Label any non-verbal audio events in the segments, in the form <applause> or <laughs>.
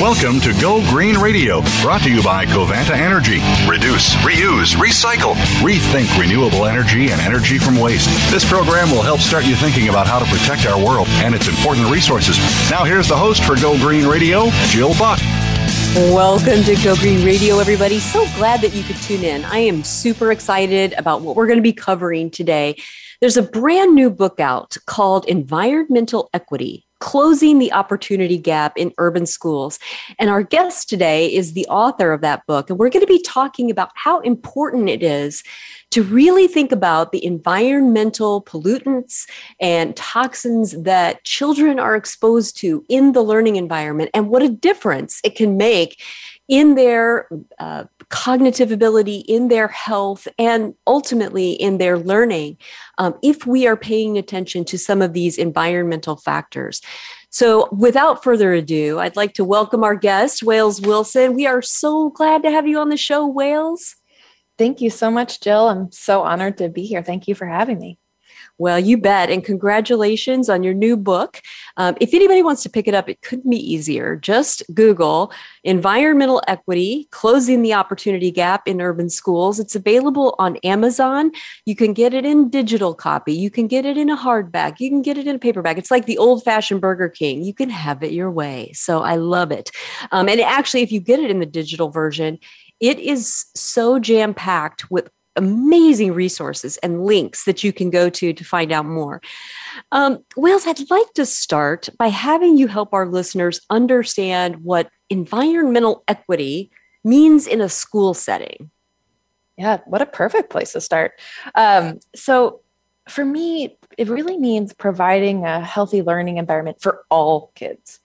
Welcome to Go Green Radio, brought to you by Covanta Energy. Reduce, reuse, recycle, rethink renewable energy and energy from waste. This program will help start you thinking about how to protect our world and its important resources. Now, here's the host for Go Green Radio, Jill Buck. Welcome to Go Green Radio, everybody. So glad that you could tune in. I am super excited about what we're going to be covering today. There's a brand new book out called Environmental Equity Closing the Opportunity Gap in Urban Schools. And our guest today is the author of that book. And we're going to be talking about how important it is to really think about the environmental pollutants and toxins that children are exposed to in the learning environment and what a difference it can make in their uh, cognitive ability, in their health, and ultimately in their learning um, if we are paying attention to some of these environmental factors. So, without further ado, I'd like to welcome our guest, Wales Wilson. We are so glad to have you on the show, Wales. Thank you so much, Jill. I'm so honored to be here. Thank you for having me. Well, you bet. And congratulations on your new book. Um, if anybody wants to pick it up, it couldn't be easier. Just Google Environmental Equity Closing the Opportunity Gap in Urban Schools. It's available on Amazon. You can get it in digital copy, you can get it in a hardback, you can get it in a paperback. It's like the old fashioned Burger King. You can have it your way. So I love it. Um, and actually, if you get it in the digital version, it is so jam packed with amazing resources and links that you can go to to find out more. Um, Wales, I'd like to start by having you help our listeners understand what environmental equity means in a school setting. Yeah, what a perfect place to start. Um, so, for me, it really means providing a healthy learning environment for all kids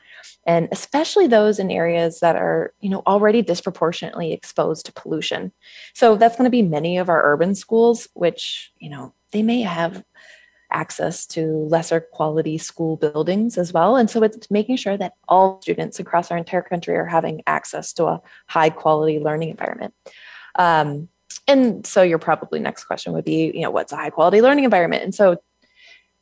and especially those in areas that are you know already disproportionately exposed to pollution. So that's going to be many of our urban schools which you know they may have access to lesser quality school buildings as well. And so it's making sure that all students across our entire country are having access to a high quality learning environment. Um, and so your probably next question would be you know what's a high quality learning environment? And so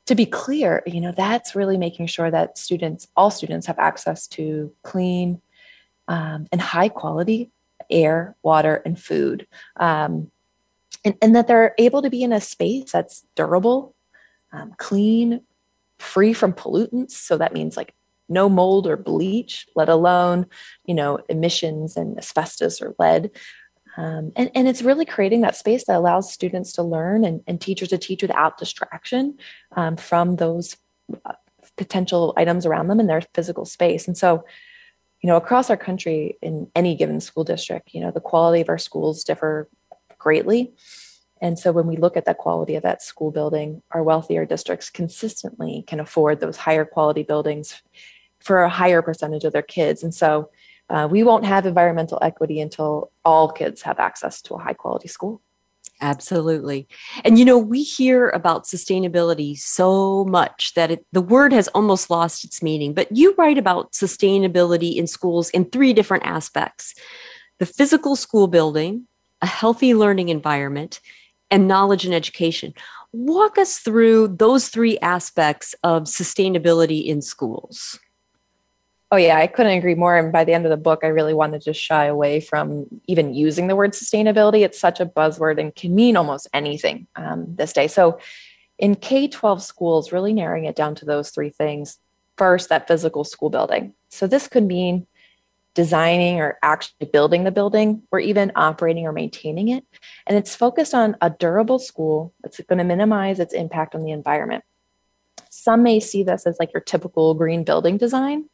to be clear, you know, that's really making sure that students, all students, have access to clean um, and high quality air, water, and food. Um, and, and, that they're able to be in a space that's durable, um, clean, free from pollutants. So that means like no mold or bleach, let alone, you know, emissions and asbestos or lead. Um, and, and it's really creating that space that allows students to learn and, and teachers to teach without distraction um, from those uh, potential items around them in their physical space. And so, you know, across our country in any given school district, you know, the quality of our schools differ greatly. And so when we look at the quality of that school building, our wealthier districts consistently can afford those higher quality buildings for a higher percentage of their kids. And so uh, we won't have environmental equity until all kids have access to a high quality school. Absolutely. And you know, we hear about sustainability so much that it, the word has almost lost its meaning. But you write about sustainability in schools in three different aspects the physical school building, a healthy learning environment, and knowledge and education. Walk us through those three aspects of sustainability in schools. Oh yeah, I couldn't agree more. And by the end of the book, I really wanted to shy away from even using the word sustainability. It's such a buzzword and can mean almost anything um, this day. So in K 12 schools, really narrowing it down to those three things. First, that physical school building. So this could mean designing or actually building the building or even operating or maintaining it. And it's focused on a durable school that's going to minimize its impact on the environment. Some may see this as like your typical green building design,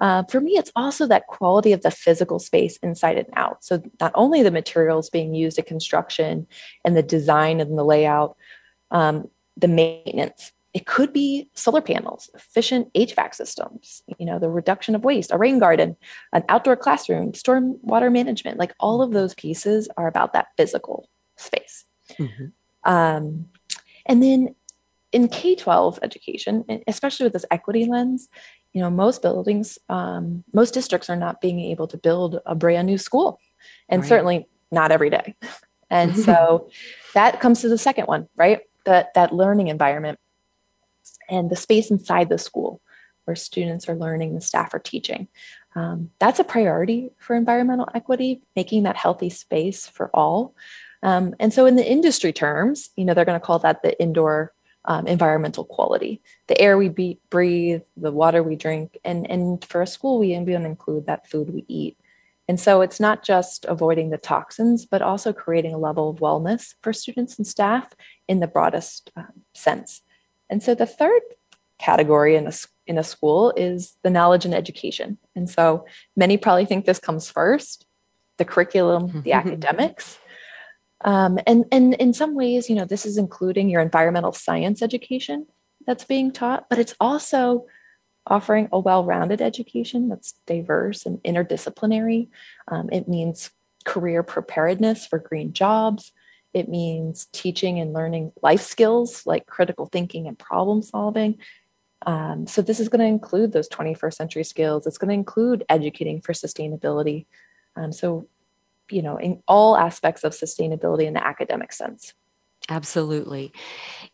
uh, for me, it's also that quality of the physical space inside and out. So, not only the materials being used in construction and the design and the layout, um, the maintenance. It could be solar panels, efficient HVAC systems, you know, the reduction of waste, a rain garden, an outdoor classroom, storm water management. Like all of those pieces are about that physical space. Mm-hmm. Um, and then in K 12 education, especially with this equity lens, you know most buildings um, most districts are not being able to build a brand new school and right. certainly not every day <laughs> and so <laughs> that comes to the second one right that that learning environment and the space inside the school where students are learning and staff are teaching. Um, that's a priority for environmental equity, making that healthy space for all. Um, and so, in the industry terms, you know, they're going to call that the indoor um, environmental quality, the air we be- breathe, the water we drink, and and for a school, we even include that food we eat. And so, it's not just avoiding the toxins, but also creating a level of wellness for students and staff in the broadest um, sense. And so, the third category in a in a school is the knowledge and education. And so, many probably think this comes first, the curriculum, the academics. Um, and, and in some ways, you know, this is including your environmental science education that's being taught, but it's also offering a well-rounded education that's diverse and interdisciplinary. Um, it means career preparedness for green jobs. It means teaching and learning life skills like critical thinking and problem solving. Um, so this is going to include those 21st century skills. It's going to include educating for sustainability. Um, so you know, in all aspects of sustainability in the academic sense. Absolutely.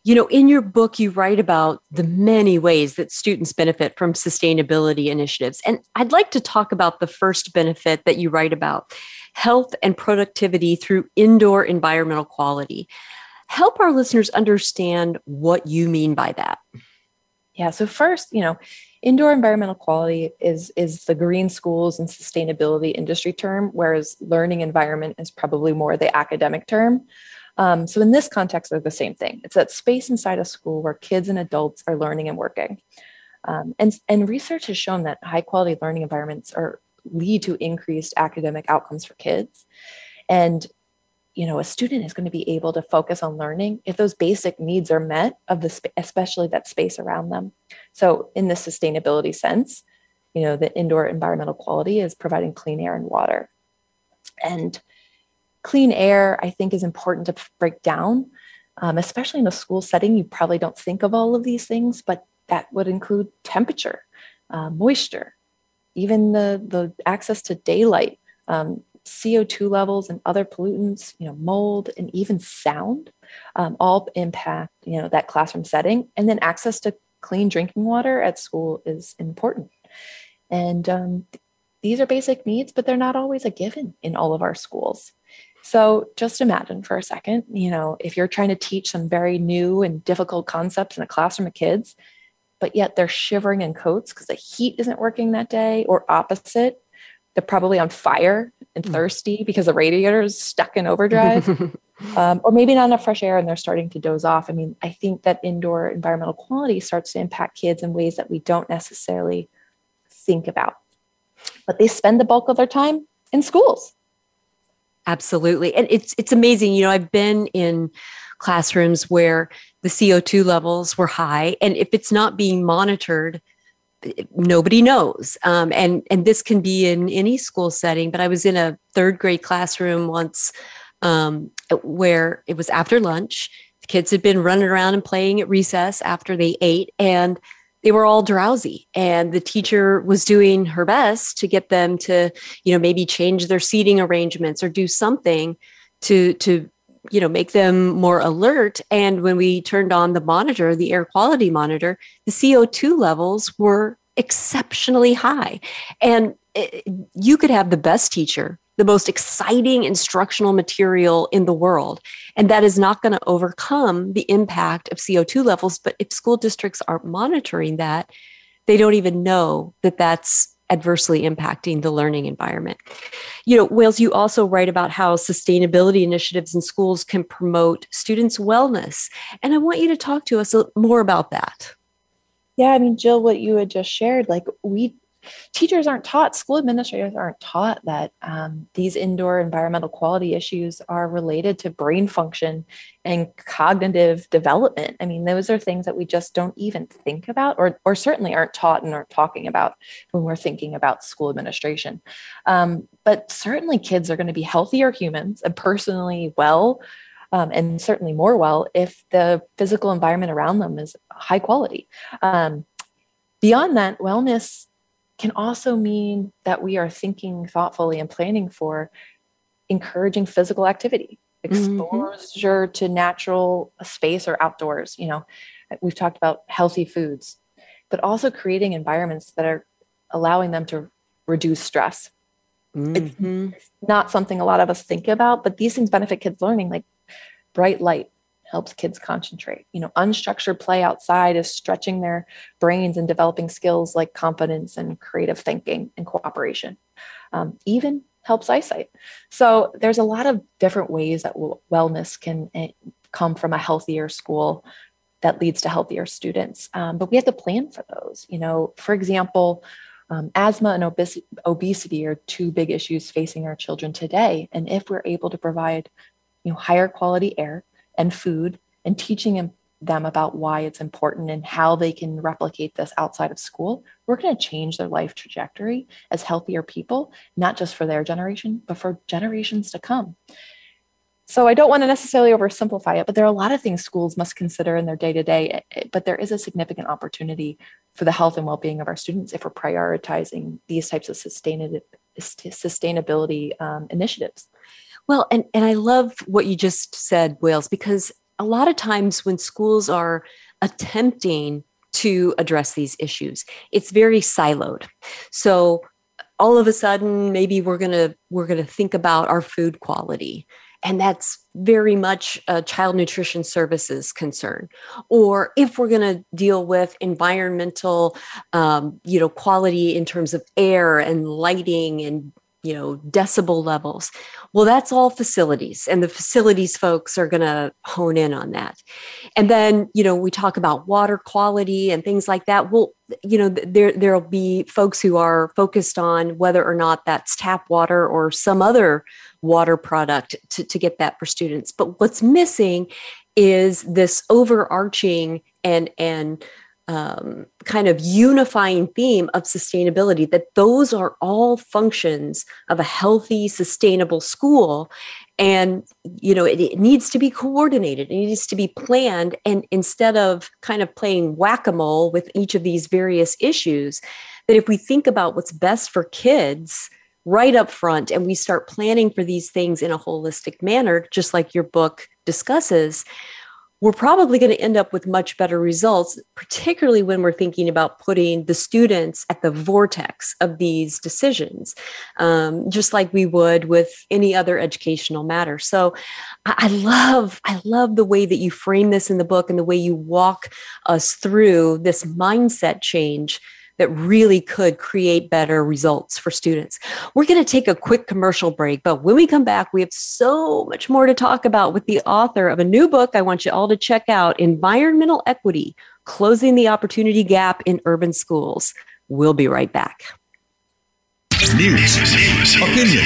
You know, in your book, you write about the many ways that students benefit from sustainability initiatives. And I'd like to talk about the first benefit that you write about health and productivity through indoor environmental quality. Help our listeners understand what you mean by that. Yeah. So, first, you know, indoor environmental quality is is the green schools and sustainability industry term whereas learning environment is probably more the academic term. Um, so in this context they're the same thing. It's that space inside a school where kids and adults are learning and working. Um, and, and research has shown that high quality learning environments are lead to increased academic outcomes for kids. And you know a student is going to be able to focus on learning if those basic needs are met of the sp- especially that space around them. So in the sustainability sense you know the indoor environmental quality is providing clean air and water. And clean air i think is important to break down. Um, especially in a school setting you probably don't think of all of these things but that would include temperature uh, moisture even the the access to daylight. Um, CO2 levels and other pollutants, you know, mold and even sound, um, all impact, you know, that classroom setting. And then access to clean drinking water at school is important. And um, these are basic needs, but they're not always a given in all of our schools. So just imagine for a second, you know, if you're trying to teach some very new and difficult concepts in a classroom of kids, but yet they're shivering in coats because the heat isn't working that day, or opposite, they're probably on fire and mm. thirsty because the radiator is stuck in overdrive. <laughs> um, or maybe not enough fresh air and they're starting to doze off. I mean, I think that indoor environmental quality starts to impact kids in ways that we don't necessarily think about. But they spend the bulk of their time in schools. Absolutely. And it's it's amazing. You know, I've been in classrooms where the CO2 levels were high and if it's not being monitored, nobody knows. Um, and and this can be in any school setting but i was in a third grade classroom once um, where it was after lunch. The kids had been running around and playing at recess after they ate and they were all drowsy. And the teacher was doing her best to get them to you know maybe change their seating arrangements or do something to to you know make them more alert. And when we turned on the monitor the air quality monitor the co2 levels were exceptionally high. And it, you could have the best teacher the most exciting instructional material in the world. And that is not going to overcome the impact of co2 levels. But if school districts aren't monitoring that they don't even know that that's adversely impacting the learning environment. You know, Wales, you also write about how sustainability initiatives in schools can promote students' wellness. And I want you to talk to us more about that. Yeah, I mean, Jill, what you had just shared, like we teachers aren't taught, school administrators aren't taught that um, these indoor environmental quality issues are related to brain function and cognitive development. I mean, those are things that we just don't even think about, or, or certainly aren't taught and aren't talking about when we're thinking about school administration. Um, but certainly, kids are going to be healthier humans and personally well. Um, and certainly more well if the physical environment around them is high quality. Um, beyond that, wellness can also mean that we are thinking thoughtfully and planning for encouraging physical activity, mm-hmm. exposure mm-hmm. to natural space or outdoors. You know, we've talked about healthy foods. but also creating environments that are allowing them to reduce stress. Mm-hmm. It's, not something a lot of us think about, but these things benefit kids learning, like bright light helps kids concentrate. You know, unstructured play outside is stretching their brains and developing skills like confidence and creative thinking and cooperation. Um, even helps eyesight. So there's a lot of different ways that wellness can eh, come from a healthier school that leads to healthier students. Um, but we have to plan for those. You know, for example, um, asthma and obes- obesity are two big issues facing our children today. And if we're able to provide, you know, higher quality air and food and teaching them about why it's important and how they can replicate this outside of school, we're going to change their life trajectory as healthier people, not just for their generation, but for generations to come. So I don't want to necessarily oversimplify it, but there are a lot of things schools must consider in their day to day. But there is a significant opportunity for the health and well being of our students if we're prioritizing these types of sustainability um, initiatives. Well, and, and I love what you just said, Wales, because a lot of times when schools are attempting to address these issues, it's very siloed. So all of a sudden, maybe we're gonna we're gonna think about our food quality and that's very much a child nutrition services concern or if we're going to deal with environmental um, you know quality in terms of air and lighting and you know decibel levels. Well that's all facilities and the facilities folks are going to hone in on that. And then you know we talk about water quality and things like that. Well you know there there'll be folks who are focused on whether or not that's tap water or some other water product to, to get that for students. But what's missing is this overarching and and um, kind of unifying theme of sustainability that those are all functions of a healthy sustainable school. And you know it, it, needs to be coordinated it needs to be planned and instead of kind of playing whack-a-mole with each of these various issues that if we think about what's best for kids right up front and we start planning for these things in a holistic manner just like your book discusses we're probably going to end up with much better results, particularly when we're thinking about putting the students at the vortex of these decisions, um, just like we would with any other educational matter. So I, love, I love the way that you frame this in the book and the way you walk us through this mindset change that really could create better results for students. We're going to take a quick commercial break, but when we come back, we have so much more to talk about with the author of a new book I want you all to check out Environmental Equity Closing the Opportunity Gap in Urban Schools. We'll be right back. News, opinion,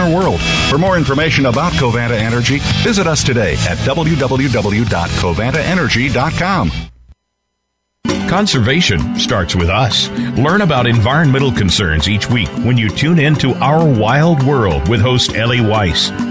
world. For more information about Covanta Energy, visit us today at www.covantaenergy.com. Conservation starts with us. Learn about environmental concerns each week when you tune in to Our Wild World with host Ellie Weiss.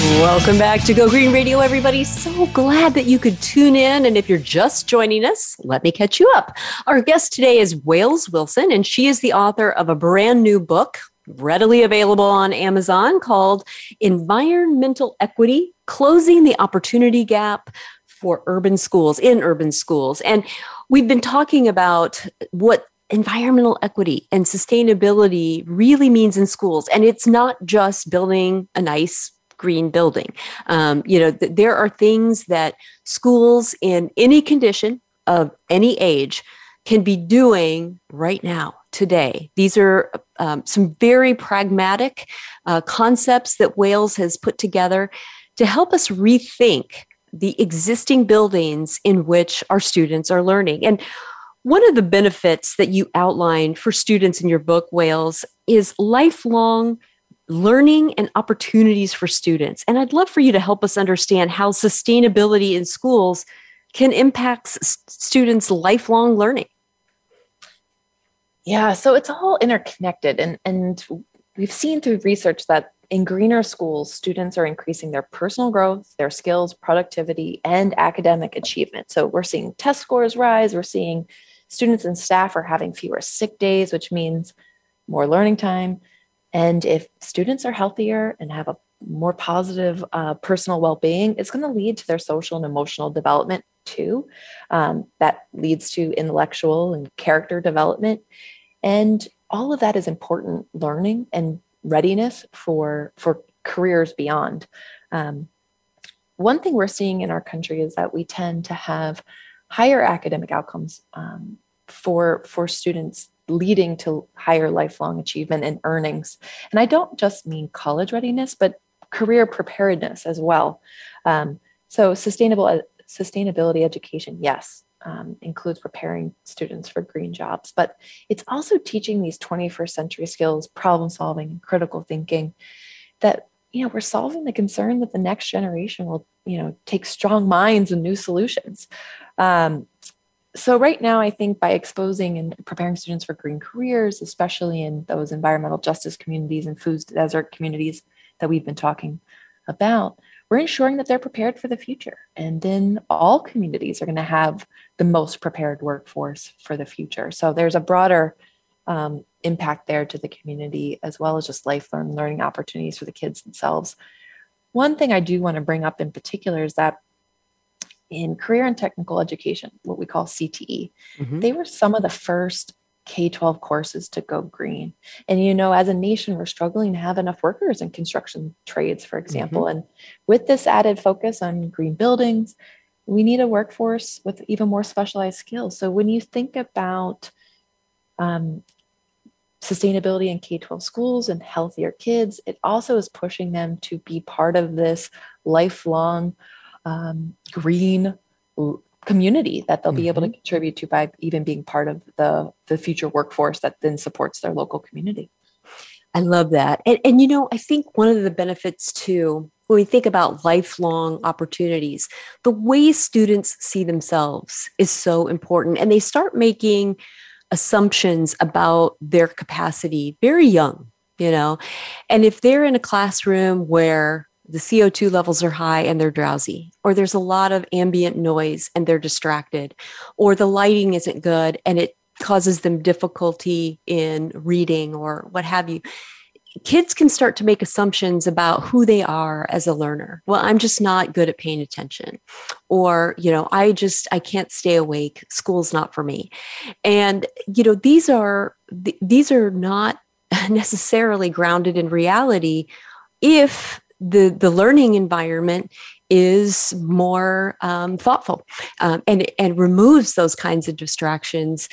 Welcome back to Go Green Radio, everybody. So glad that you could tune in. And if you're just joining us, let me catch you up. Our guest today is Wales Wilson, and she is the author of a brand new book, readily available on Amazon, called Environmental Equity Closing the Opportunity Gap for Urban Schools, in urban schools. And we've been talking about what environmental equity and sustainability really means in schools. And it's not just building a nice green building. Um, you know, th- there are things that schools in any condition of any age can be doing right now, today. These are um, some very pragmatic uh, concepts that Wales has put together to help us rethink the existing buildings in which our students are learning. And one of the benefits that you outline for students in your book, Wales, is lifelong learning and opportunities for students. And I'd love for you to help us understand how sustainability in schools can impact s- students' lifelong learning. Yeah, so it's all interconnected. And, and we've seen through research that in greener schools, students are increasing their personal growth, their skills, productivity, and academic achievement. So we're seeing test scores rise. We're seeing students and staff are having fewer sick days, which means more learning time. And if students are healthier and have a more positive uh, personal well being, it's going to lead to their social and emotional development too. Um, that leads to intellectual and character development. And all of that is important learning and readiness for, for careers beyond. Um, one thing we're seeing in our country is that we tend to have higher academic outcomes um, for, for students leading to higher lifelong achievement and earnings. And I don't just mean college readiness, but career preparedness as well. Um, so sustainable uh, sustainability education, yes, um, includes preparing students for green jobs, but it's also teaching these 21st century skills, problem solving, and critical thinking that you know we're solving the concern that the next generation will you know take strong minds and new solutions um, so right now i think by exposing and preparing students for green careers especially in those environmental justice communities and food desert communities that we've been talking about we're ensuring that they're prepared for the future. And then all communities are going to have the most prepared workforce for the future. So there's a broader um, impact there to the community as well as just lifelong learning opportunities for the kids themselves. One thing i do want to bring up in particular is that in career and technical education, what we call CTE. Mm-hmm. They were some of the first K 12 courses to go green. And, you know, as a nation, we're struggling to have enough workers in construction trades, for example. Mm-hmm. And with this added focus on green buildings, we need a workforce with even more specialized skills. So when you think about um, sustainability in K 12 schools and healthier kids, it also is pushing them to be part of this lifelong um, green community that they'll mm-hmm. be able to mm-hmm. contribute to by even being part of the the future workforce that then supports their local community i love that and, and you know i think one of the benefits too when we think about lifelong opportunities the way students see themselves is so important and they start making assumptions about their capacity very young you know and if they're in a classroom where the CO2 levels are high and they're drowsy, or there's a lot of ambient noise and they're distracted, or the lighting isn't good and it causes them difficulty in reading or what have you. Kids can start to make assumptions about who they are as a learner. Well, I'm just not good at paying attention. Or, you know, I just I can't stay awake. School's not for me. And, you know, these are these are not <laughs> necessarily grounded in reality if the the learning environment is more um, thoughtful um, and and removes those kinds of distractions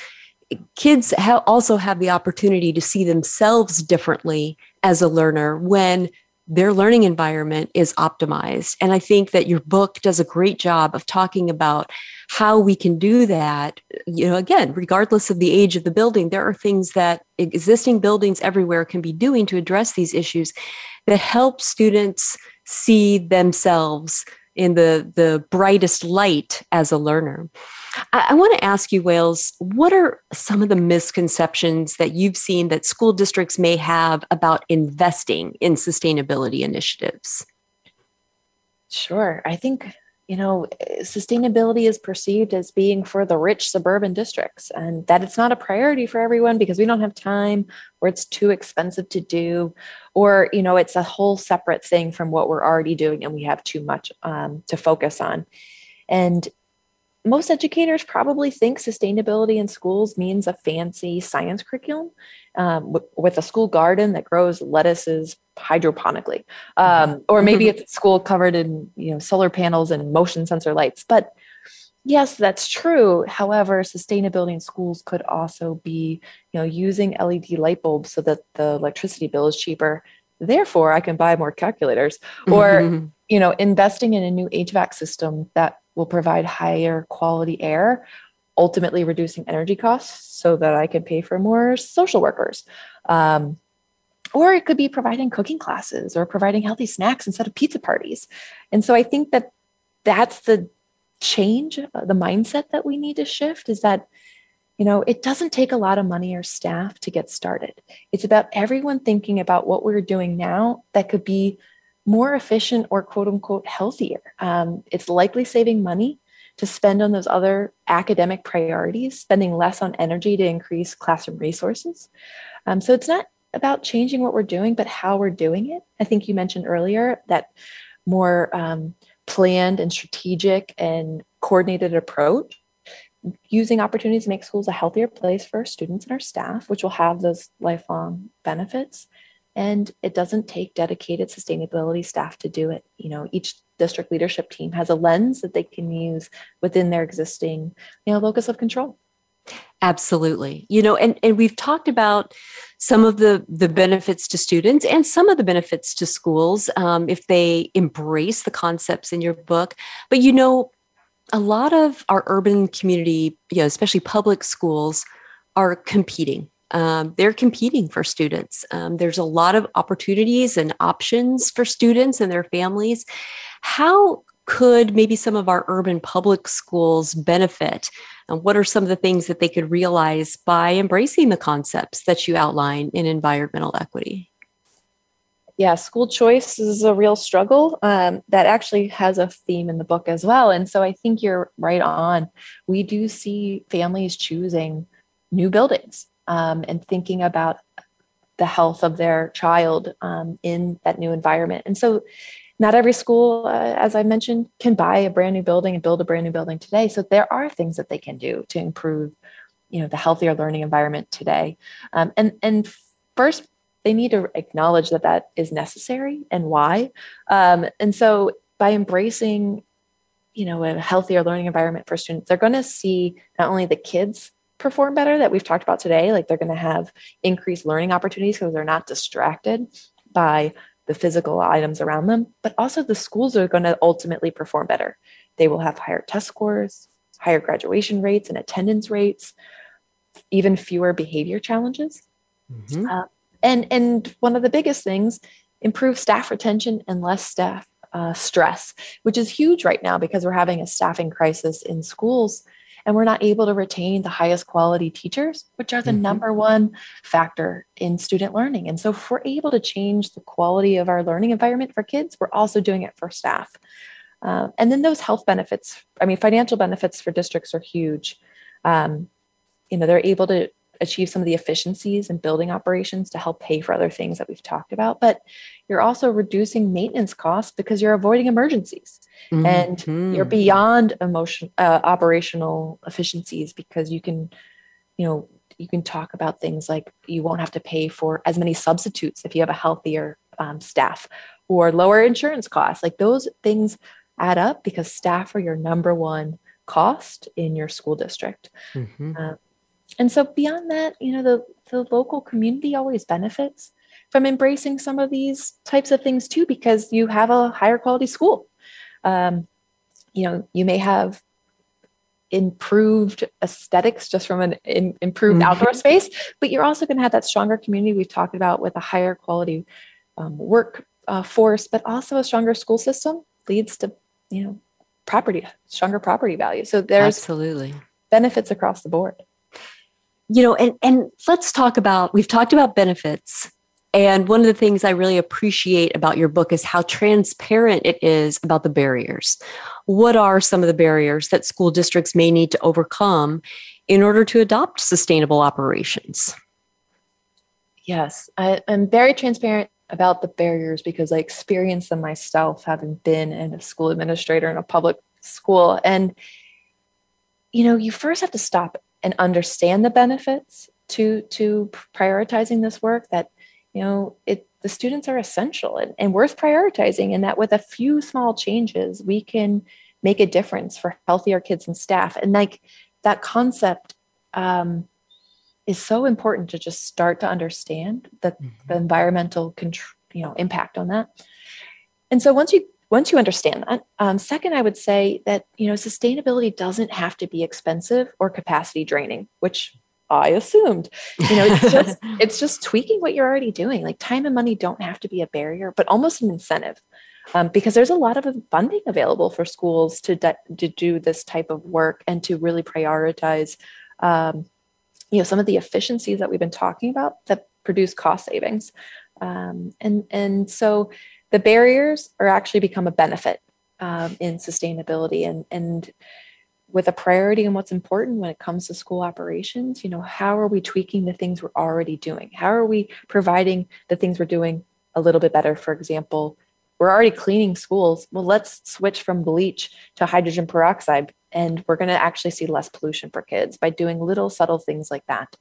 kids ha- also have the opportunity to see themselves differently as a learner when their learning environment is optimized. And I think that your book does a great job of talking about how we can do that. You know, again, regardless of the age of the building, there are things that existing buildings everywhere can be doing to address these issues that help students see themselves in the, the brightest light as a learner. I, I want to ask you, Wales, what are some of the misconceptions that you've seen that school districts may have about investing in sustainability initiatives? Sure. I think you know, sustainability is perceived as being for the rich suburban districts and that it's not a priority for everyone because we don't have time or it's too expensive to do or, you know, it's a whole separate thing from what we're already doing and we have too much um, to focus on. And most educators probably think sustainability in schools means a fancy science curriculum um, with a school garden that grows lettuces hydroponically, um, mm-hmm. or maybe it's a school covered in you know solar panels and motion sensor lights. But yes, that's true. However, sustainability in schools could also be you know using LED light bulbs so that the electricity bill is cheaper. Therefore, I can buy more calculators, or mm-hmm. you know investing in a new HVAC system that will provide higher quality air, ultimately reducing energy costs so that I can pay for more social workers. Um, or it could be providing cooking classes or providing healthy snacks instead of pizza parties. And so I think that that's the change, uh, the mindset that we need to shift is that you know, it doesn't take a lot of money or staff to get started. It's about everyone thinking about what we're doing now that could be more efficient or quote unquote healthier. Um, it's likely saving money to spend on those other academic priorities, spending less on energy to increase classroom resources. Um, so it's not about changing what we're doing, but how we're doing it. I think you mentioned earlier that more um, planned and strategic and coordinated approach using opportunities to make schools a healthier place for our students and our staff, which will have those lifelong benefits and it doesn't take dedicated sustainability staff to do it. You know each district leadership team has a lens that they can use within their existing you know locus of control. Absolutely. You know and, and we've talked about some of the the benefits to students and some of the benefits to schools um, if they embrace the concepts in your book. But you know a lot of our urban community you know especially public schools are competing um, they're competing for students. Um, there's a lot of opportunities and options for students and their families. How could maybe some of our urban public schools benefit? And what are some of the things that they could realize by embracing the concepts that you outline in environmental equity? yeah, school choice is a real struggle um, that actually has a theme in the book as well. And so I think you're right on. We do see families choosing new buildings um, and thinking about the health of their child um, in that new environment. And so, not every school, uh, as I mentioned, can buy a brand new building and build a brand new building today. So there are things that they can do to improve, you know, the healthier learning environment today. Um, and and first, they need to acknowledge that that is necessary and why. Um, and so, by embracing, you know, a healthier learning environment for students, they're going to see not only the kids perform better that we've talked about today. Like they're going to have increased learning opportunities because they're not distracted by the physical items around them, but also the schools are going to ultimately perform better. They will have higher test scores, higher graduation rates and attendance rates, even fewer behavior challenges. Mm-hmm. Uh, and and one of the biggest things, improve staff retention and less staff uh, stress, which is huge right now because we're having a staffing crisis in schools and we're not able to retain the highest quality teachers, which are the mm-hmm. number one factor in student learning. And so, if we're able to change the quality of our learning environment for kids, we're also doing it for staff. Uh, and then those health benefits, I mean, financial benefits for districts are huge. Um, you know, they're able to achieve some of the efficiencies in building operations to help pay for other things that we've talked about but you're also reducing maintenance costs because you're avoiding emergencies mm-hmm. and you're beyond emotion uh, operational efficiencies because you can you know you can talk about things like you won't have to pay for as many substitutes if you have a healthier um, staff or lower insurance costs like those things add up because staff are your number one cost in your school district mm-hmm. uh, and so beyond that you know the the local community always benefits from embracing some of these types of things too, because you have a higher quality school. Um, you know, you may have improved aesthetics just from an in, improved mm-hmm. outdoor space, but you're also going to have that stronger community we've talked about with a higher quality um, work uh, force, but also a stronger school system leads to, you know, property, stronger property value. So there's absolutely benefits across the board. You know, and and let's talk about we've talked about benefits. And one of the things I really appreciate about your book is how transparent it is about the barriers. What are some of the barriers that school districts may need to overcome in order to adopt sustainable operations? Yes, I, am very transparent about the barriers because I experienced them myself, having been in a school administrator in a public school. And, you know, you first have to stop and understand the benefits to to prioritizing this work that, you know, it the students are essential and, and worth prioritizing, and that with a few small changes, we can make a difference for healthier kids and staff. And like that concept um, is so important to just start to understand the, mm-hmm. the environmental control, you know, impact on that. And so once you once you understand that, um, second, I would say that you know sustainability doesn't have to be expensive or capacity draining, which I assumed. You know, it's just <laughs> it's just tweaking what you're already doing. Like time and money don't have to be a barrier, but almost an incentive. Um, because there's a lot of funding available for schools to, to do this type of work and to really prioritize um, you know some of the efficiencies that we've been talking about that produce cost savings um, and and so the barriers are actually become a benefit um, in sustainability and and with a priority on what's important when it comes to school operations you know how are we tweaking the things we're already doing? How are we providing the things we're doing a little bit better? For example we're already cleaning schools. Well let's switch from bleach to hydrogen peroxide and we're going to actually see less pollution for kids by doing little subtle things like that.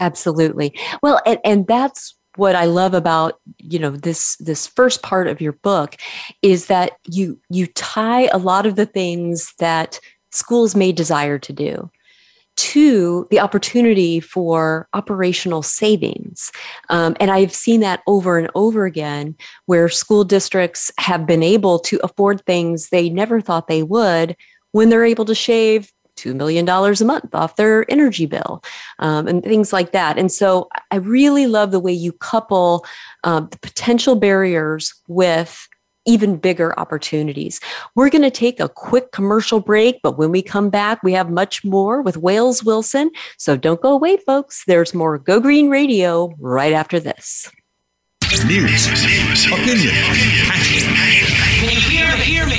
Absolutely. Well and, and that's what i love about you know this this first part of your book is that you you tie a lot of the things that schools may desire to do to the opportunity for operational savings. Um, and I've seen that over and over again where school districts have been able to afford things they never thought they would when they're able to shave $2 million a month off their energy bill um, and things like that. And so I really love the way you couple um, the potential barriers with even bigger opportunities. We're going to take a quick commercial break, but when we come back, we have much more with Wales Wilson. So don't go away, folks. There's more Go Green Radio right after this. News, opinion,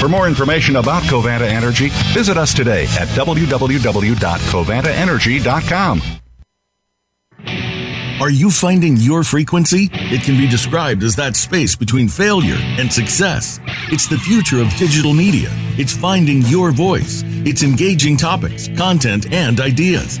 For more information about Covanta Energy, visit us today at www.covantaenergy.com. Are you finding your frequency? It can be described as that space between failure and success. It's the future of digital media. It's finding your voice. It's engaging topics, content, and ideas.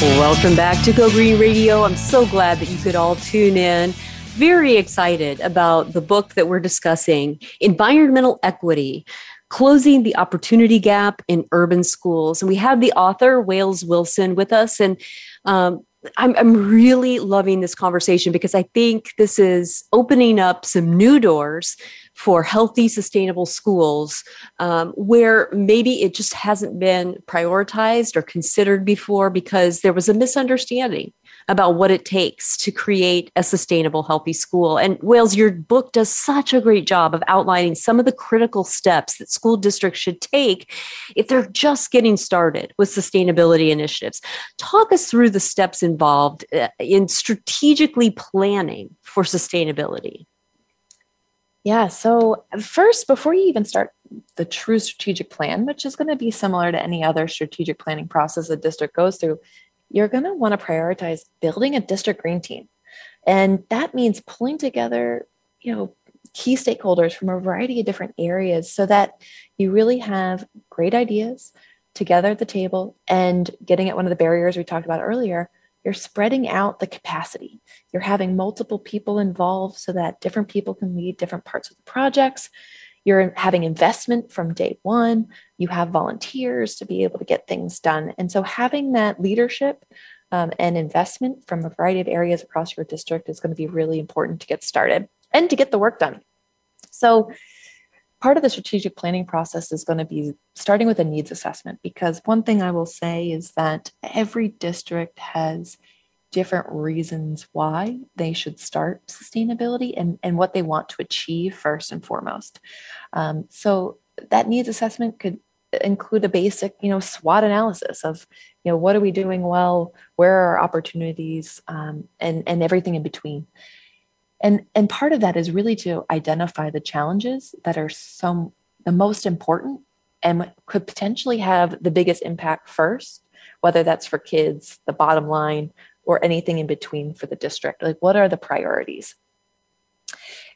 Welcome back to Go Green Radio. I'm so glad that you could all tune in. Very excited about the book that we're discussing Environmental Equity Closing the Opportunity Gap in Urban Schools. And we have the author, Wales Wilson, with us. And um, I'm, I'm really loving this conversation because I think this is opening up some new doors for healthy, sustainable schools um, where maybe it just hasn't been prioritized or considered before because there was a misunderstanding about what it takes to create a sustainable, healthy school. And Wales, your book does such a great job of outlining some of the critical steps that school districts should take if they're just getting started with sustainability initiatives. Talk us through the steps involved uh, in strategically planning for sustainability. Yeah. So, first, before you even start the true strategic plan, which is going to be similar to any other strategic planning process a district goes through, you're going to want to prioritize building a district green team. And that means pulling together, you know, key stakeholders from a variety of different areas so that you really have great ideas together at the table and getting at one of the barriers we talked about earlier you're spreading out the capacity. You're having multiple people involved so that different people can lead different parts of the projects. You're having investment from day one. You have volunteers to be able to get things done. And so having that leadership um, and investment from a variety of areas across your district is going to be really important to get started and to get the work done. So part of the strategic planning process is going to be starting with a needs assessment because one thing i will say is that every district has different reasons why they should start sustainability and, and what they want to achieve first and foremost. Um, so that needs assessment could include a basic, you know, SWOT analysis of, you know, what are we doing well, where are our opportunities, um, and and everything in between. And and part of that is really to identify the challenges that are some the most important and could potentially have the biggest impact first, whether that's for kids, the bottom line, or anything in between for the district? Like, what are the priorities?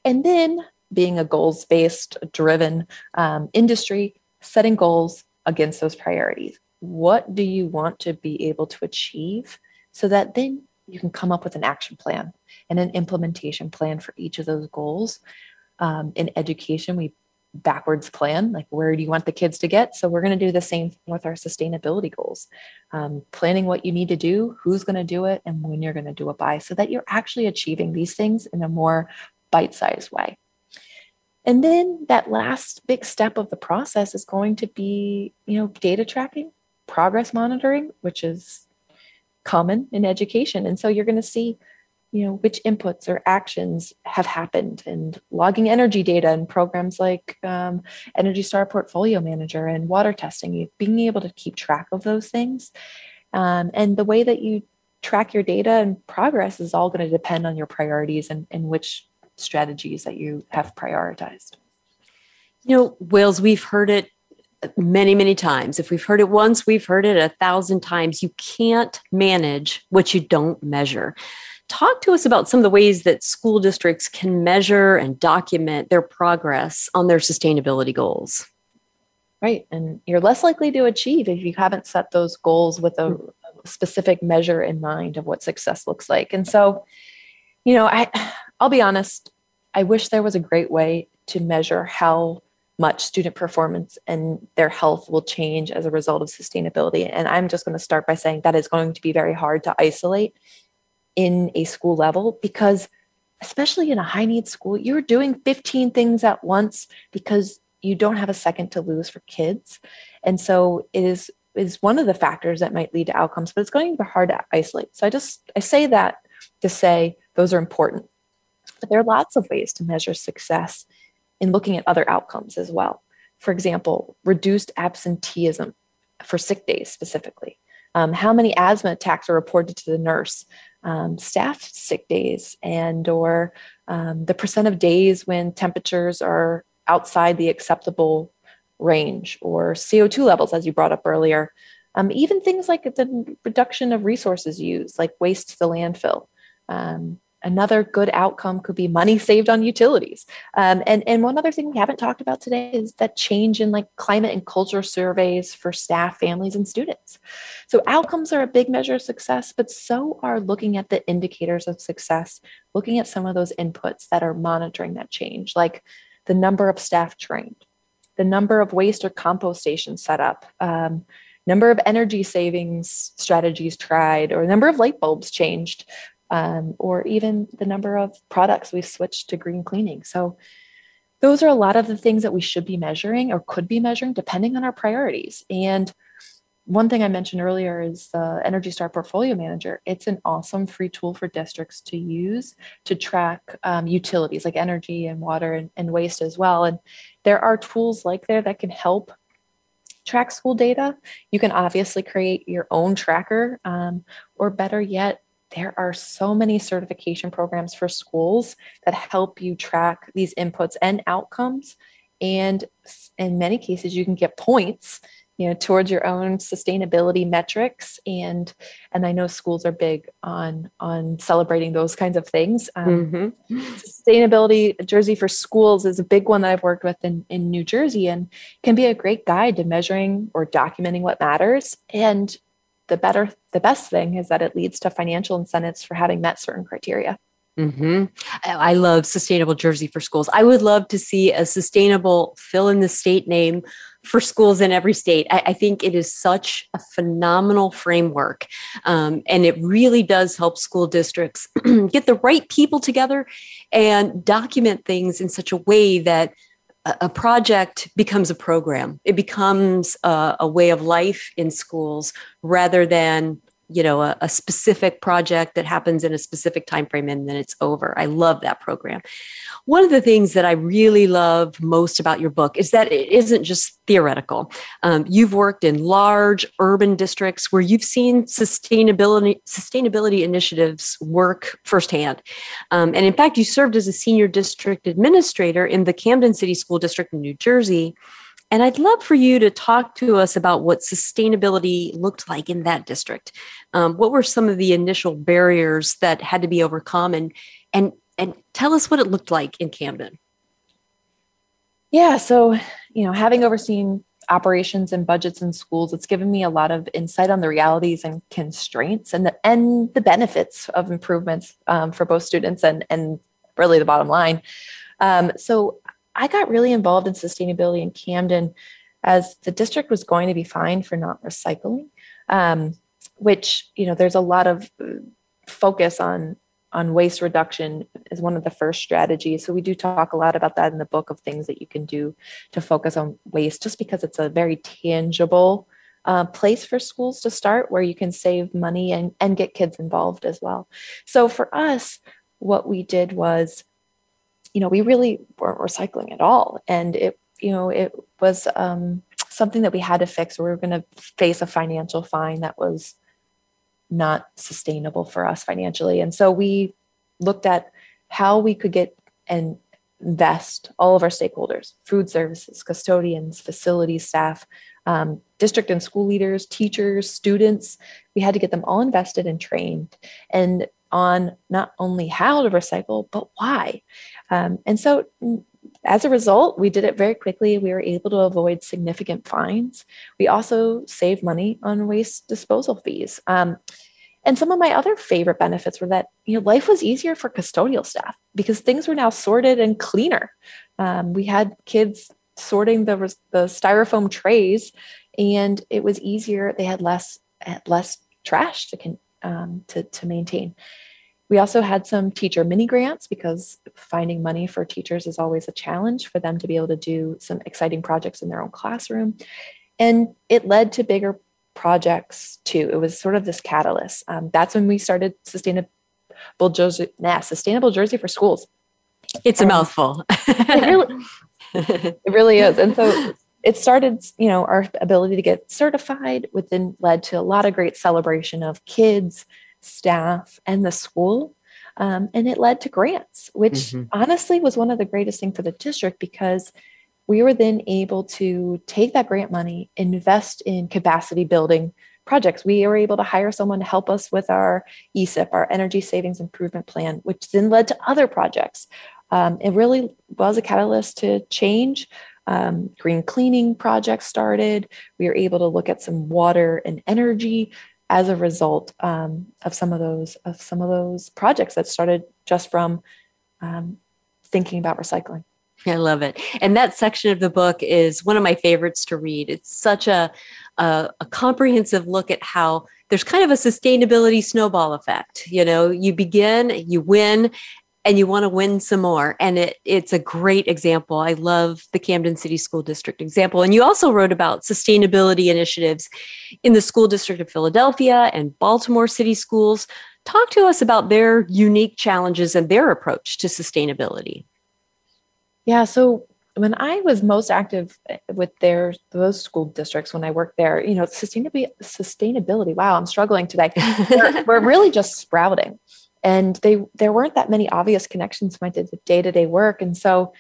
And then, being a goals based, driven um, industry, setting goals against those priorities. What do you want to be able to achieve so that then you can come up with an action plan and an implementation plan for each of those goals? Um, in education, we backwards plan like where do you want the kids to get? So we're going to do the same with our sustainability goals. Um, planning what you need to do who's going to do it and when you're going to do it by so that you're actually achieving these things in a more bite-sized way. And then that last big step of the process is going to be you know data tracking progress monitoring which is common in education. And so you're going to see you know which inputs or actions have happened and logging energy data and programs like um, energy star portfolio manager and water testing being able to keep track of those things. Um, and the way that you track your data and progress is all going to depend on your priorities and, and which strategies that you have prioritized. You know Wales we've heard it many many times if we've heard it once we've heard it a thousand times you can't manage what you don't measure Talk to us about some of the ways that school districts can measure and document their progress on their sustainability goals. Right. And you're less likely to achieve if you haven't set those goals with a specific measure in mind of what success looks like. And so, you know, I I'll be honest, I wish there was a great way to measure how much student performance and their health will change as a result of sustainability. And I'm just going to start by saying that is going to be very hard to isolate in a school level because especially in a high need school you're doing 15 things at once because you don't have a second to lose for kids. And so it is is one of the factors that might lead to outcomes but it's going to be hard to isolate. So i just i say that to say those are important. But there are lots of ways to measure success in looking at other outcomes as well for example reduced absenteeism for sick days specifically um, how many asthma attacks are reported to the nurse, um, staff sick days, and or um, the percent of days when temperatures are outside the acceptable range, or CO2 levels, as you brought up earlier. Um, even things like the reduction of resources used, like waste to the landfill. Another good outcome could be money saved on utilities. Um, and, and one other thing we haven't talked about today is that change in like climate and culture surveys for staff, families, and students. So outcomes are a big measure of success, but so are looking at the indicators of success, looking at some of those inputs that are monitoring that change, like the number of staff trained, the number of waste or compost stations set up, um, number of energy savings strategies tried, or number of light bulbs changed, um, or even the number of products we've switched to green cleaning. So, those are a lot of the things that we should be measuring or could be measuring depending on our priorities. And one thing I mentioned earlier is the Energy Star Portfolio Manager. It's an awesome free tool for districts to use to track um, utilities like energy and water and, and waste as well. And there are tools like there that can help track school data. You can obviously create your own tracker, um, or better yet, there are so many certification programs for schools that help you track these inputs and outcomes. And in many cases, you can get points you know towards your own sustainability metrics and and i know schools are big on on celebrating those kinds of things um, mm-hmm. sustainability jersey for schools is a big one that i've worked with in, in new jersey and can be a great guide to measuring or documenting what matters and the better the best thing is that it leads to financial incentives for having met certain criteria Mm-hmm. I love sustainable jersey for schools. I would love to see a sustainable fill in the state name for schools in every state. I, I think it is such a phenomenal framework. Um, and it really does help school districts <clears throat> get the right people together and document things in such a way that a project becomes a program. It becomes a, a way of life in schools rather than you know a, a, specific project that happens in a specific time frame and then it's over. I love that program. One of the things that i really love most about your book is that it isn't just theoretical. Um, you've worked in large urban districts where you've seen sustainability sustainability initiatives work firsthand. Um, and in fact you served as a senior district administrator in the camden city school district in new jersey and I'd love for you to talk to us about what sustainability looked like in that district. Um, what were some of the initial barriers that had to be overcome, and and and tell us what it looked like in Camden. Yeah, so you know, having overseen operations and budgets in schools, it's given me a lot of insight on the realities and constraints, and the and the benefits of improvements um, for both students and and really the bottom line. Um, so I got really involved in sustainability in Camden as the district was going to be fined for not recycling, um, which, you know, there's a lot of uh, focus on on waste reduction is one of the first strategies. So we do talk a lot about that in the book of things that you can do to focus on waste, just because it's a very tangible uh, place for schools to start where you can save money and, and get kids involved as well. So for us, what we did was you know, we really weren't recycling at all. And it, you know, it was um, something that we had to fix. We were going to face a financial fine that was not sustainable for us financially. And so we looked at how we could get and invest all of our stakeholders food services, custodians, facility staff, um, district and school leaders, teachers, students. We had to get them all invested and trained. And on not only how to recycle, but why. Um, and so, mm, as a result, we did it very quickly. We were able to avoid significant fines. We also saved money on waste disposal fees. Um, and some of my other favorite benefits were that you know life was easier for custodial staff because things were now sorted and cleaner. Um, we had kids sorting the the styrofoam trays, and it was easier. They had less less trash to um, to to maintain. We also had some teacher mini grants because finding money for teachers is always a challenge for them to be able to do some exciting projects in their own classroom. And it led to bigger projects too. It was sort of this catalyst. Um, that's when we started sustainable jersey, nah, sustainable jersey for schools. It's a mouthful. it really, <laughs> it really is. And so it started, you know, our ability to get certified, which then led to a lot of great celebration of kids, staff, and the school. Um, and it led to grants, which mm-hmm. honestly was one of the greatest things for the district because we were then able to take that grant money, invest in capacity building projects. We were able to hire someone to help us with our ESIP, our Energy Savings Improvement Plan, which then led to other projects. Um, it really was a catalyst to change. Um, green cleaning projects started. We were able to look at some water and energy as a result um, of some of those of some of those projects that started just from um, thinking about recycling. I love it. And that section of the book is one of my favorites to read. It's such a, a, a, comprehensive look at how there's kind of a sustainability snowball effect. You know, you begin, you win, and you want to win some more. And it, it's a great example. I love the Camden City School District example. And you also wrote about sustainability initiatives in the School District of Philadelphia and Baltimore City Schools. Talk to us about their unique challenges and their approach to sustainability. Yeah. So when I was most active eh, with their those school districts when I worked there, you know, sustainability, sustainability. Wow, I'm struggling today. <laughs> we're, we're really just sprouting, and they there weren't that many obvious connections to my day to day work, and so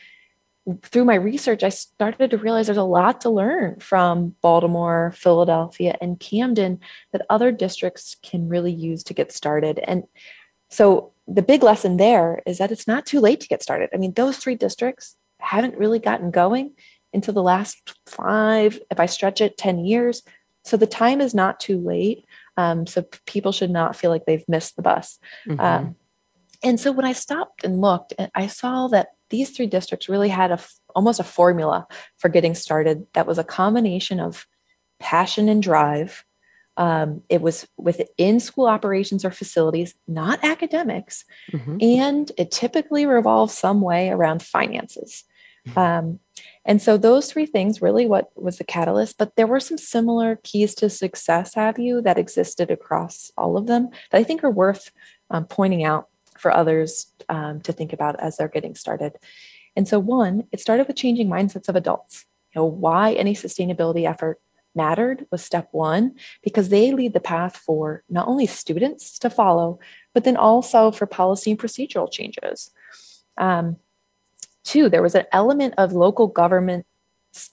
through my research, I started to realize there's a lot to learn from Baltimore, Philadelphia, and Camden that other districts can really use to get started. And so the big lesson there is that it's not too late to get started. I mean, those three districts haven't really gotten going until the last five, if I stretch it, 10 years. So the time is not too late. Um, so people should not feel like they've missed the bus. Mm-hmm. Um, and so when I stopped and looked, I saw that these three districts really had a almost a formula for getting started that was a combination of passion and drive um, it was within school operations or facilities, not academics. Mm-hmm. And it typically revolves some way around finances. Mm-hmm. Um, and so those three things really what was the catalyst, but there were some similar keys to success, have you, that existed across all of them that I think are worth um, pointing out for others um, to think about as they're getting started. And so, one, it started with changing mindsets of adults. You know, why any sustainability effort mattered was step one because they lead the path for not only students to follow, but then also for policy and procedural changes. Um, two, there was an element of local government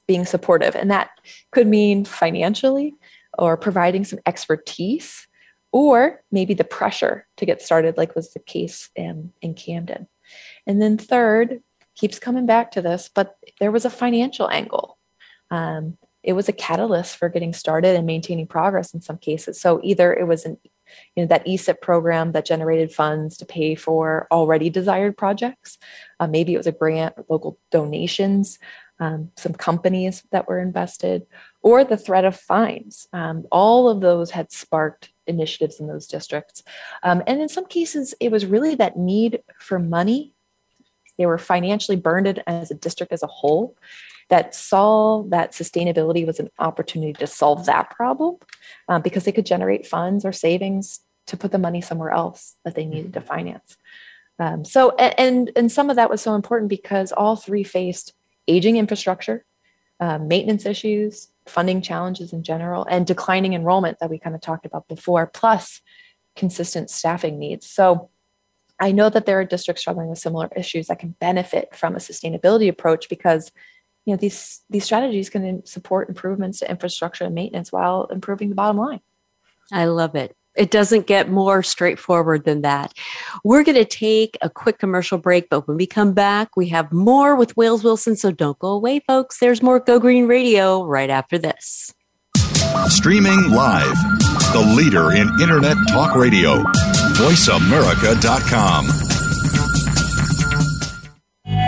being supportive, and that could mean financially or providing some expertise or maybe the pressure to get started, like was the case in, in Camden. And then third, keeps coming back to this, but there was a financial angle. Um, it was a catalyst for getting started and maintaining progress in some cases. So either it was an you know that ESIP program that generated funds to pay for already desired projects. Uh, maybe it was a grant, local donations, um, some companies that were invested, or the threat of fines. Um, all of those had sparked initiatives in those districts. Um, and in some cases, it was really that need for money. They were financially burned as a district as a whole that saw that sustainability was an opportunity to solve that problem um, because they could generate funds or savings to put the money somewhere else that they needed to finance. Um, so, and, and some of that was so important because all three faced aging infrastructure, uh, maintenance issues, funding challenges in general, and declining enrollment that we kind of talked about before, plus consistent staffing needs. So, I know that there are districts struggling with similar issues that can benefit from a sustainability approach because you know these these strategies can support improvements to infrastructure and maintenance while improving the bottom line i love it it doesn't get more straightforward than that. We're going to take a quick commercial break, but when we come back, we have more with Wales Wilson. So don't go away, folks. There's more Go Green Radio right after this. Streaming live, the leader in Internet Talk Radio, voiceamerica.com.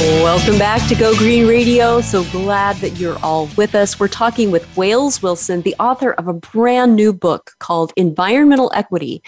Welcome back to Go Green Radio. So glad that you're all with us. We're talking with Wales Wilson, the author of a brand new book called Environmental Equity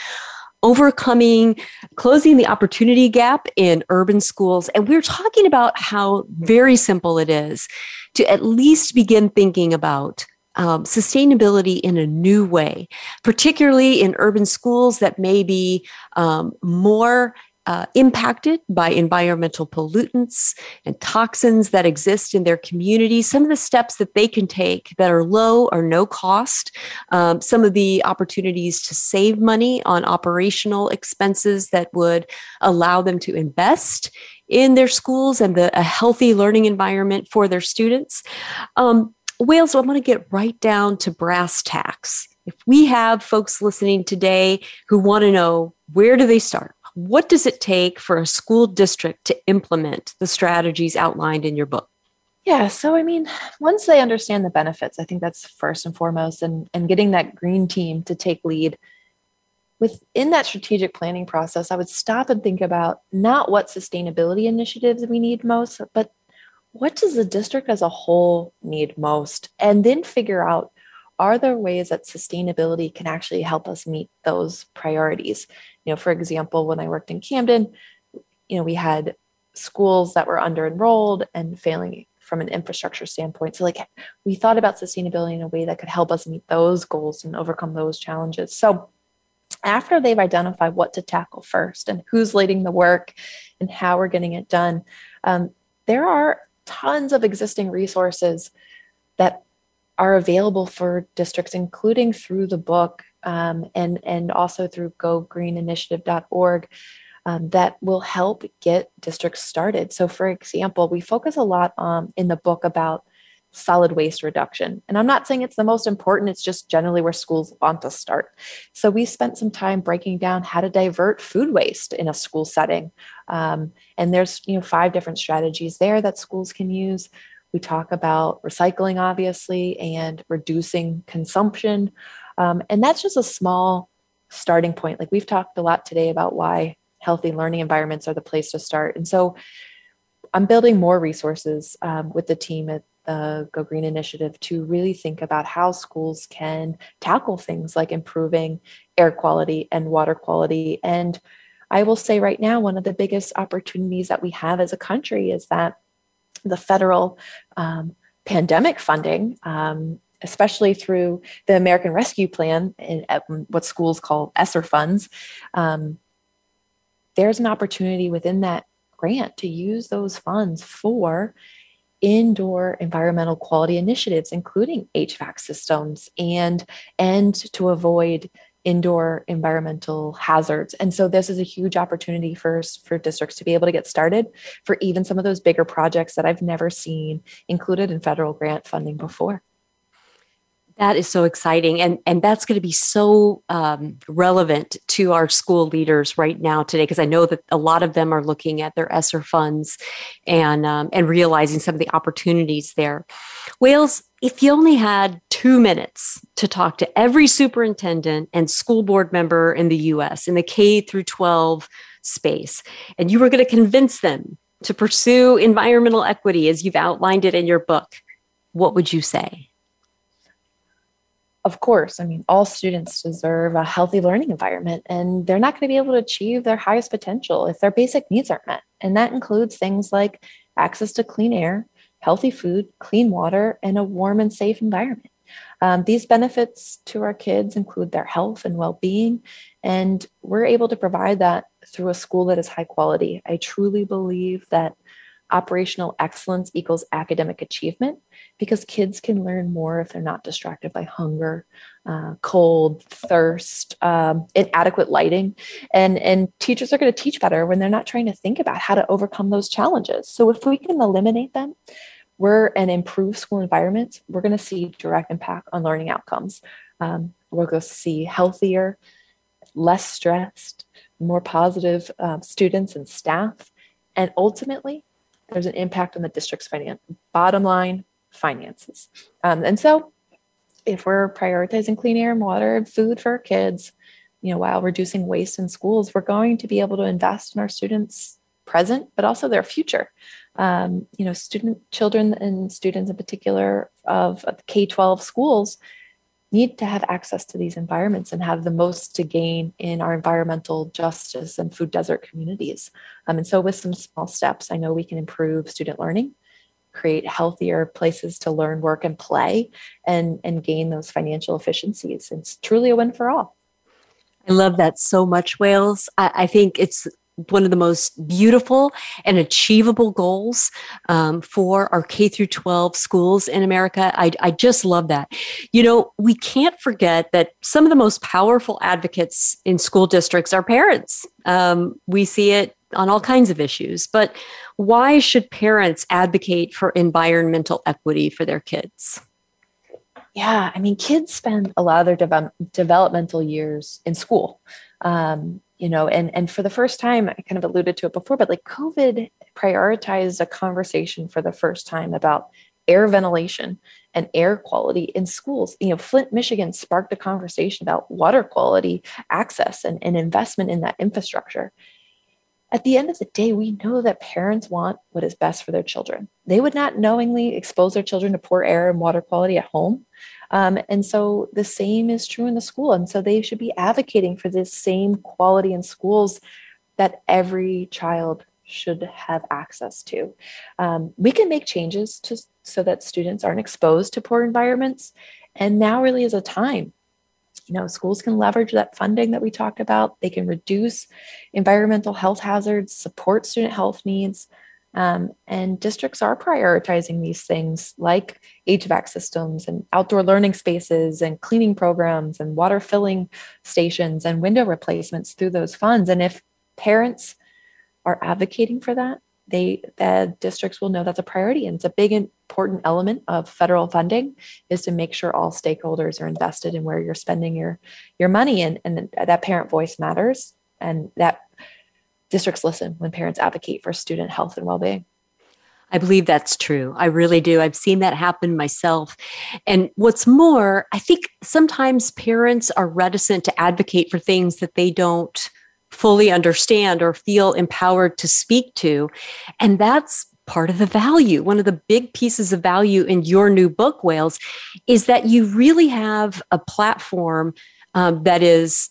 Overcoming, Closing the Opportunity Gap in Urban Schools. And we're talking about how very simple it is to at least begin thinking about um, sustainability in a new way, particularly in urban schools that may be um, more uh, impacted by environmental pollutants and toxins that exist in their community, some of the steps that they can take that are low or no cost, um, some of the opportunities to save money on operational expenses that would allow them to invest in their schools and the, a healthy learning environment for their students. Um, Wales, I'm going to get right down to brass tacks. If we have folks listening today who want to know where do they start? What does it take for a school district to implement the strategies outlined in your book? Yeah, so I mean, once they understand the benefits, I think that's first and foremost, and, and getting that green team to take lead. Within that strategic planning process, I would stop and think about not what sustainability initiatives we need most, but what does the district as a whole need most? And then figure out are there ways that sustainability can actually help us meet those priorities? You know, for example, when I worked in Camden, you know, we had schools that were under enrolled and failing from an infrastructure standpoint. So, like, we thought about sustainability in a way that could help us meet those goals and overcome those challenges. So, after they've identified what to tackle first and who's leading the work and how we're getting it done, um, there are tons of existing resources that are available for districts, including through the book um, and, and also through gogreeninitiative.org. Um, that will help get districts started. So, for example, we focus a lot um, in the book about solid waste reduction. And I'm not saying it's the most important, it's just generally where schools want to start. So, we spent some time breaking down how to divert food waste in a school setting. Um, and there's you know five different strategies there that schools can use. We talk about recycling, obviously, and reducing consumption. Um, and that's just a small starting point. Like we've talked a lot today about why healthy learning environments are the place to start. And so I'm building more resources um, with the team at the Go Green Initiative to really think about how schools can tackle things like improving air quality and water quality. And I will say right now, one of the biggest opportunities that we have as a country is that the federal um, pandemic funding, um, especially through the American Rescue Plan and what schools call ESSER funds, um, there's an opportunity within that grant to use those funds for indoor environmental quality initiatives, including HVAC systems, and and to avoid indoor environmental hazards. And so this is a huge opportunity for, for districts to be able to get started for even some of those bigger projects that I've never seen included in federal grant funding before. That is so exciting, and and that's going to be so um, relevant to our school leaders right now today, because I know that a lot of them are looking at their ESSER funds, and um, and realizing some of the opportunities there. Wales, if you only had two minutes to talk to every superintendent and school board member in the U.S. in the K through 12 space, and you were going to convince them to pursue environmental equity as you've outlined it in your book, what would you say? Of course, I mean, all students deserve a healthy learning environment, and they're not going to be able to achieve their highest potential if their basic needs aren't met. And that includes things like access to clean air, healthy food, clean water, and a warm and safe environment. Um, these benefits to our kids include their health and well being, and we're able to provide that through a school that is high quality. I truly believe that operational excellence equals academic achievement because kids can learn more if they're not distracted by hunger, uh, cold, thirst, um, inadequate lighting. And, and teachers are going to teach better when they're not trying to think about how to overcome those challenges. So if we can eliminate them, we're and improve school environments, we're going to see direct impact on learning outcomes. Um, we're going to see healthier, less stressed, more positive uh, students and staff. And ultimately, there's an impact on the district's finance, bottom line finances. Um, and so, if we're prioritizing clean air and water and food for our kids, you know, while reducing waste in schools, we're going to be able to invest in our students' present, but also their future. Um, you know, student children and students in particular of, K 12 schools need to have access to these environments and have the most to gain in our environmental justice and food desert communities. Um, and so, with some small steps, I know we can improve student learning, create healthier places to learn, work, and play, and, and gain those financial efficiencies. It's truly a win for all. I love that so much, Wales. I, I think it's one of the most beautiful and achievable goals um, for our K through 12 schools in America. I, I just love that. You know, we can't forget that some of the most powerful advocates in school districts are parents. Um, we see it on all kinds of issues, but why should parents advocate for environmental equity for their kids? Yeah, I mean, kids spend a lot of their de- developmental years in school. Um, you know and and for the first time i kind of alluded to it before but like covid prioritized a conversation for the first time about air ventilation and air quality in schools you know flint michigan sparked a conversation about water quality access and, and investment in that infrastructure at the end of the day, we know that parents want what is best for their children. They would not knowingly expose their children to poor air and water quality at home. Um, and so the same is true in the school. And so they should be advocating for this same quality in schools that every child should have access to. Um, we can make changes to so that students aren't exposed to poor environments. And now really is a time you know schools can leverage that funding that we talked about they can reduce environmental health hazards support student health needs um, and districts are prioritizing these things like HVAC systems and outdoor learning spaces and cleaning programs and water filling stations and window replacements through those funds. And if parents are advocating for that, they the districts will know that's a priority. And it's a big important element of federal funding is to make sure all stakeholders are invested in where you're spending your your money. And and that parent voice matters. And that districts listen when parents advocate for student health and well-being I believe that's true. I really do. I've seen that happen myself. And what's more, I think sometimes parents are reticent to advocate for things that they don't fully understand or feel empowered to speak to. And that's part of the value. One of the big pieces of value in your new book, Wales, is that you really have a platform um, that is,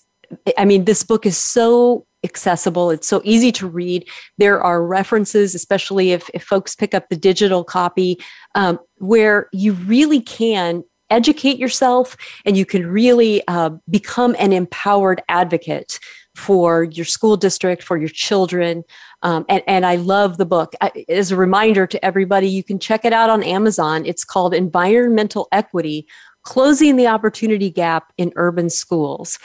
I mean, this book is so accessible. It's so easy to read. There are references, especially if, if folks pick up the digital copy, um, where you really can educate yourself and you can really uh, become an empowered advocate for your school district, for your children. Um, and, and I love the book. As a reminder to everybody, you can check it out on Amazon. It's called Environmental Equity Closing the Opportunity Gap in Urban Schools.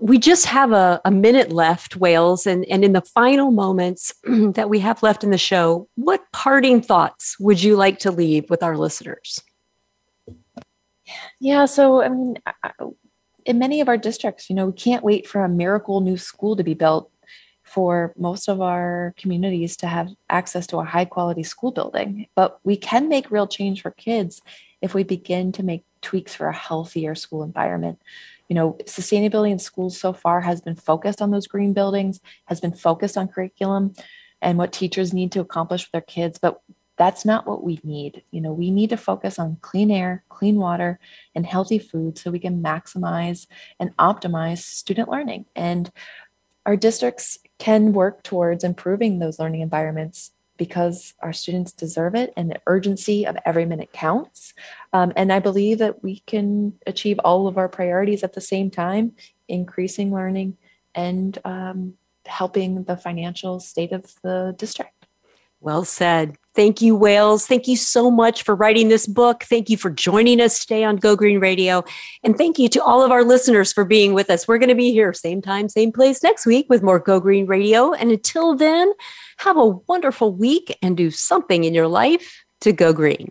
We just have a, a minute left, Wales. And, and in the final moments <clears throat> that we have left in the show, what parting thoughts would you like to leave with our listeners? Yeah, so I mean, in many of our districts, you know, we can't wait for a miracle new school to be built for most of our communities to have access to a high quality school building. But we can make real change for kids if we begin to make tweaks for a healthier school environment. You know, sustainability in schools so far has been focused on those green buildings, has been focused on curriculum and what teachers need to accomplish with their kids. But that's not what we need. You know, we need to focus on clean air, clean water, and healthy food so we can maximize and optimize student learning. And our districts can work towards improving those learning environments because our students deserve it and the urgency of every minute counts. Um, and I believe that we can achieve all of our priorities at the same time, increasing learning and um, helping the financial state of the district. Well said. Thank you, Wales. Thank you so much for writing this book. Thank you for joining us today on Go Green Radio. And thank you to all of our listeners for being with us. We're going to be here same time, same place next week with more Go Green Radio. And until then, have a wonderful week and do something in your life to go green.